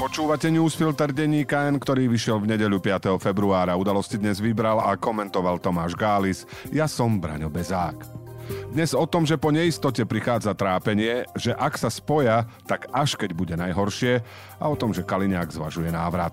Počúvate newsfilter denníka N, ktorý vyšiel v nedeľu 5. februára. Udalosti dnes vybral a komentoval Tomáš Gális. Ja som Braňo Bezák. Dnes o tom, že po neistote prichádza trápenie, že ak sa spoja, tak až keď bude najhoršie a o tom, že Kaliňák zvažuje návrat.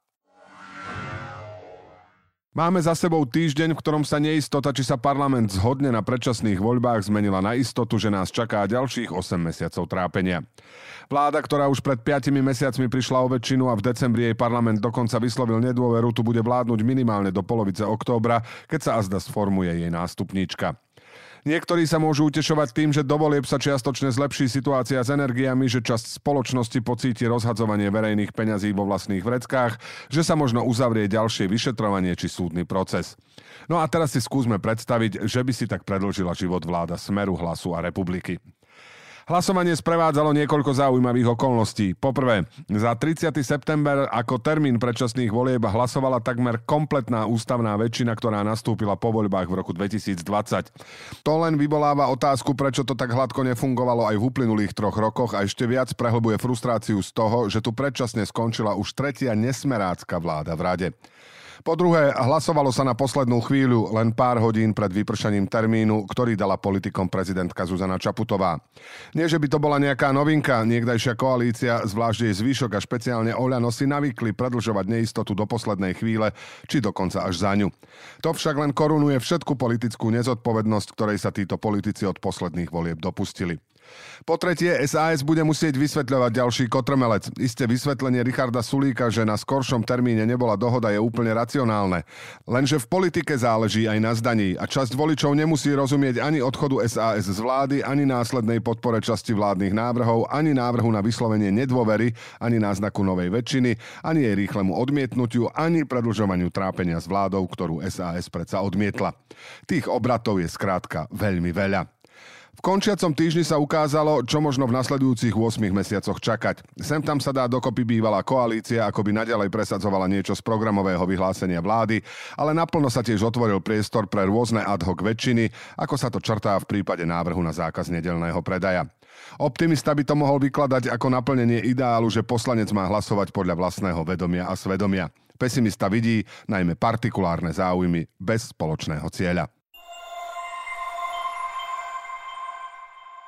Máme za sebou týždeň, v ktorom sa neistota, či sa parlament zhodne na predčasných voľbách, zmenila na istotu, že nás čaká ďalších 8 mesiacov trápenia. Vláda, ktorá už pred 5 mesiacmi prišla o väčšinu a v decembri jej parlament dokonca vyslovil nedôveru, tu bude vládnuť minimálne do polovice októbra, keď sa azda sformuje jej nástupníčka. Niektorí sa môžu utešovať tým, že dovolieb sa čiastočne zlepší situácia s energiami, že časť spoločnosti pocíti rozhadzovanie verejných peňazí vo vlastných vreckách, že sa možno uzavrie ďalšie vyšetrovanie či súdny proces. No a teraz si skúsme predstaviť, že by si tak predlžila život vláda Smeru, Hlasu a Republiky. Hlasovanie sprevádzalo niekoľko zaujímavých okolností. Poprvé, za 30. september ako termín predčasných volieb hlasovala takmer kompletná ústavná väčšina, ktorá nastúpila po voľbách v roku 2020. To len vyvoláva otázku, prečo to tak hladko nefungovalo aj v uplynulých troch rokoch a ešte viac prehlbuje frustráciu z toho, že tu predčasne skončila už tretia nesmerácka vláda v rade. Po druhé, hlasovalo sa na poslednú chvíľu, len pár hodín pred vypršaním termínu, ktorý dala politikom prezidentka Zuzana Čaputová. Nie, že by to bola nejaká novinka, niekdajšia koalícia, zvlášť jej zvyšok a špeciálne Oľano si navykli predlžovať neistotu do poslednej chvíle, či dokonca až za ňu. To však len korunuje všetku politickú nezodpovednosť, ktorej sa títo politici od posledných volieb dopustili. Po tretie, SAS bude musieť vysvetľovať ďalší kotrmelec. Isté vysvetlenie Richarda Sulíka, že na skoršom termíne nebola dohoda, je úplne racionálne. Lenže v politike záleží aj na zdaní a časť voličov nemusí rozumieť ani odchodu SAS z vlády, ani následnej podpore časti vládnych návrhov, ani návrhu na vyslovenie nedôvery, ani náznaku novej väčšiny, ani jej rýchlemu odmietnutiu, ani predlžovaniu trápenia s vládou, ktorú SAS predsa odmietla. Tých obratov je skrátka veľmi veľa. V končiacom týždni sa ukázalo, čo možno v nasledujúcich 8 mesiacoch čakať. Sem tam sa dá dokopy bývalá koalícia, ako by naďalej presadzovala niečo z programového vyhlásenia vlády, ale naplno sa tiež otvoril priestor pre rôzne ad hoc väčšiny, ako sa to črtá v prípade návrhu na zákaz nedelného predaja. Optimista by to mohol vykladať ako naplnenie ideálu, že poslanec má hlasovať podľa vlastného vedomia a svedomia. Pesimista vidí najmä partikulárne záujmy bez spoločného cieľa.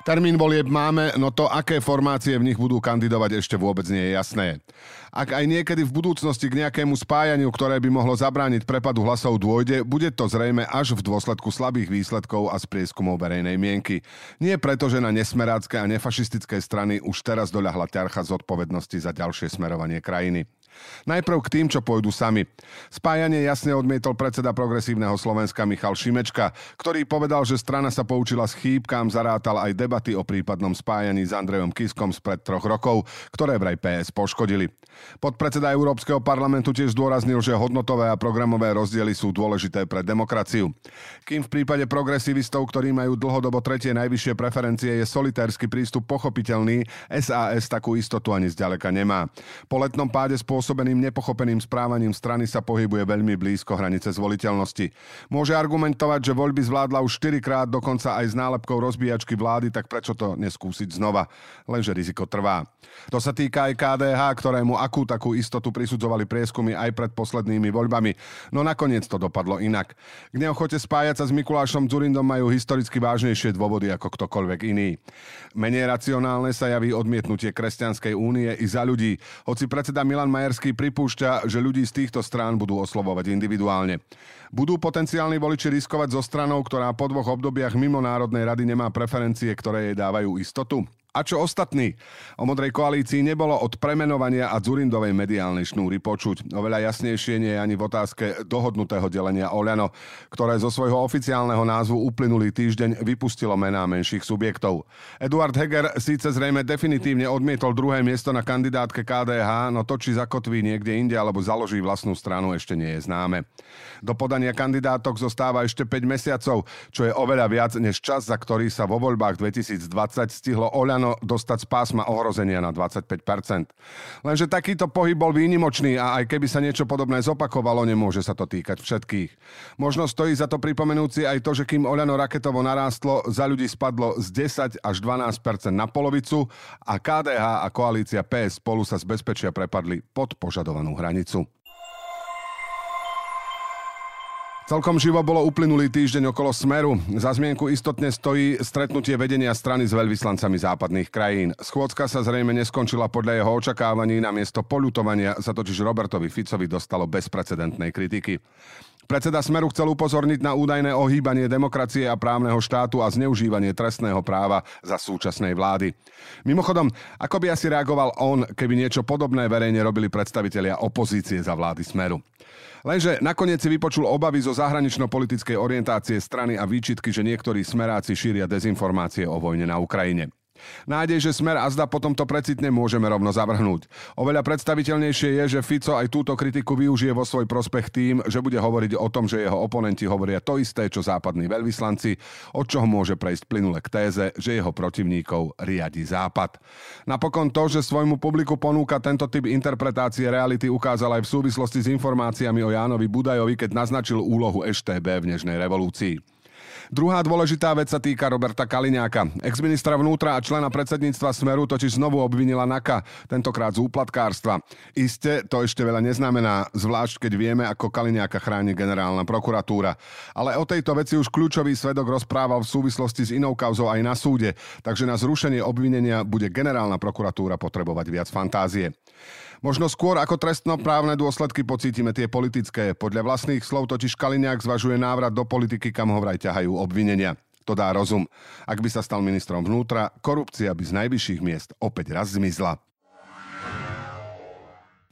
Termín volieb máme, no to, aké formácie v nich budú kandidovať, ešte vôbec nie je jasné. Ak aj niekedy v budúcnosti k nejakému spájaniu, ktoré by mohlo zabrániť prepadu hlasov dôjde, bude to zrejme až v dôsledku slabých výsledkov a z prieskumov verejnej mienky. Nie preto, že na nesmerácké a nefašistické strany už teraz doľahla ťarcha zodpovednosti za ďalšie smerovanie krajiny. Najprv k tým, čo pôjdu sami. Spájanie jasne odmietol predseda progresívneho Slovenska Michal Šimečka, ktorý povedal, že strana sa poučila s chýbkám, zarátal aj debaty o prípadnom spájaní s Andrejom Kiskom spred troch rokov, ktoré vraj PS poškodili. Podpredseda Európskeho parlamentu tiež zdôraznil, že hodnotové a programové rozdiely sú dôležité pre demokraciu. Kým v prípade progresivistov, ktorí majú dlhodobo tretie najvyššie preferencie, je solitársky prístup pochopiteľný, SAS takú istotu ani zďaleka nemá. Po letnom páde spôsob spôsobeným nepochopeným správaním strany sa pohybuje veľmi blízko hranice zvoliteľnosti. Môže argumentovať, že voľby zvládla už 4 krát, dokonca aj s nálepkou rozbíjačky vlády, tak prečo to neskúsiť znova? Lenže riziko trvá. To sa týka aj KDH, ktorému akú takú istotu prisudzovali prieskumy aj pred poslednými voľbami. No nakoniec to dopadlo inak. K neochote spájať sa s Mikulášom Zurindom majú historicky vážnejšie dôvody ako ktokoľvek iný. Menej racionálne sa javí odmietnutie Kresťanskej únie i za ľudí, hoci predseda Milan Majer Maďarský pripúšťa, že ľudí z týchto strán budú oslovovať individuálne. Budú potenciálni voliči riskovať so stranou, ktorá po dvoch obdobiach mimo Národnej rady nemá preferencie, ktoré jej dávajú istotu? A čo ostatní? O modrej koalícii nebolo od premenovania a Zurindovej mediálnej šnúry počuť. Oveľa jasnejšie nie je ani v otázke dohodnutého delenia Oľano, ktoré zo svojho oficiálneho názvu uplynulý týždeň vypustilo mená menších subjektov. Eduard Heger síce zrejme definitívne odmietol druhé miesto na kandidátke KDH, no to, či zakotví niekde inde alebo založí vlastnú stranu, ešte nie je známe. Do podania kandidátok zostáva ešte 5 mesiacov, čo je oveľa viac než čas, za ktorý sa vo voľbách 2020 stihlo Oľano Oľano dostať z pásma ohrozenia na 25%. Lenže takýto pohyb bol výnimočný a aj keby sa niečo podobné zopakovalo, nemôže sa to týkať všetkých. Možno stojí za to pripomenúci aj to, že kým Oľano raketovo narástlo, za ľudí spadlo z 10 až 12% na polovicu a KDH a koalícia PS spolu sa z bezpečia prepadli pod požadovanú hranicu. Celkom živo bolo uplynulý týždeň okolo Smeru. Za zmienku istotne stojí stretnutie vedenia strany s veľvyslancami západných krajín. Schôdzka sa zrejme neskončila podľa jeho očakávaní, na miesto polutovania sa totiž Robertovi Ficovi dostalo bezprecedentnej kritiky. Predseda Smeru chcel upozorniť na údajné ohýbanie demokracie a právneho štátu a zneužívanie trestného práva za súčasnej vlády. Mimochodom, ako by asi reagoval on, keby niečo podobné verejne robili predstavitelia opozície za vlády Smeru. Lenže nakoniec si vypočul obavy zo zahranično-politickej orientácie strany a výčitky, že niektorí smeráci šíria dezinformácie o vojne na Ukrajine. Nádej, že smer a zda potom to precitne môžeme rovno zavrhnúť. Oveľa predstaviteľnejšie je, že Fico aj túto kritiku využije vo svoj prospech tým, že bude hovoriť o tom, že jeho oponenti hovoria to isté, čo západní veľvyslanci, od čoho môže prejsť plynule k téze, že jeho protivníkov riadi Západ. Napokon to, že svojmu publiku ponúka tento typ interpretácie reality ukázal aj v súvislosti s informáciami o Jánovi Budajovi, keď naznačil úlohu EŠTB v Nežnej revolúcii. Druhá dôležitá vec sa týka Roberta Kaliňáka. Ex-ministra vnútra a člena predsedníctva Smeru totiž znovu obvinila NAKA, tentokrát z úplatkárstva. Isté to ešte veľa neznamená, zvlášť keď vieme, ako Kaliňáka chráni generálna prokuratúra. Ale o tejto veci už kľúčový svedok rozprával v súvislosti s inou kauzou aj na súde, takže na zrušenie obvinenia bude generálna prokuratúra potrebovať viac fantázie. Možno skôr ako trestnoprávne dôsledky pocítime tie politické. Podľa vlastných slov totiž Kaliňák zvažuje návrat do politiky, kam ho vraj ťahajú obvinenia. To dá rozum. Ak by sa stal ministrom vnútra, korupcia by z najvyšších miest opäť raz zmizla.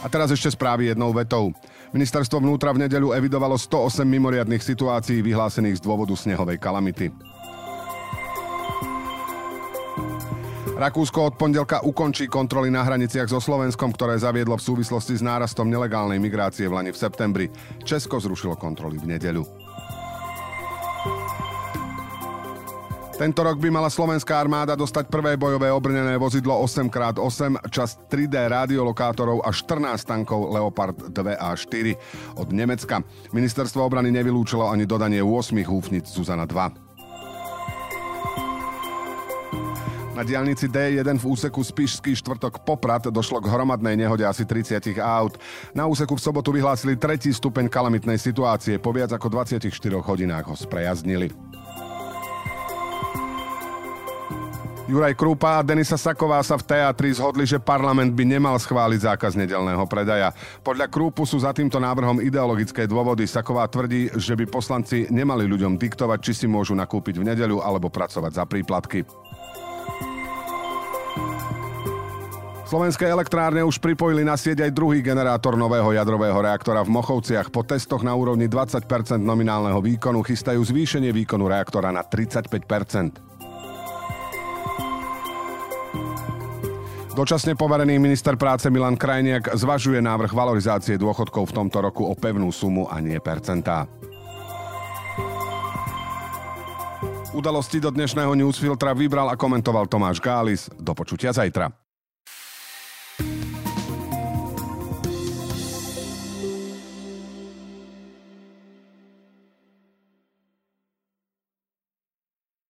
A teraz ešte správy jednou vetou. Ministerstvo vnútra v nedeľu evidovalo 108 mimoriadných situácií vyhlásených z dôvodu snehovej kalamity. Rakúsko od pondelka ukončí kontroly na hraniciach so Slovenskom, ktoré zaviedlo v súvislosti s nárastom nelegálnej migrácie v Lani v septembri. Česko zrušilo kontroly v nedeľu. Tento rok by mala slovenská armáda dostať prvé bojové obrnené vozidlo 8x8, časť 3D radiolokátorov a 14 tankov Leopard 2 a 4 od Nemecka. Ministerstvo obrany nevylúčilo ani dodanie 8 húfnic Zuzana 2. Na diálnici D1 v úseku Spišský štvrtok Poprad došlo k hromadnej nehode asi 30 aut. Na úseku v sobotu vyhlásili tretí stupeň kalamitnej situácie. Po viac ako 24 hodinách ho sprejaznili. Juraj Krúpa a Denisa Saková sa v teatri zhodli, že parlament by nemal schváliť zákaz nedelného predaja. Podľa Krúpu sú za týmto návrhom ideologické dôvody. Saková tvrdí, že by poslanci nemali ľuďom diktovať, či si môžu nakúpiť v nedeľu alebo pracovať za príplatky. Slovenské elektrárne už pripojili na sieť aj druhý generátor nového jadrového reaktora v Mochovciach. Po testoch na úrovni 20% nominálneho výkonu chystajú zvýšenie výkonu reaktora na 35 Dočasne poverený minister práce Milan Krajniak zvažuje návrh valorizácie dôchodkov v tomto roku o pevnú sumu a nie percentá. Udalosti do dnešného newsfiltra vybral a komentoval Tomáš Gális. Do počutia zajtra.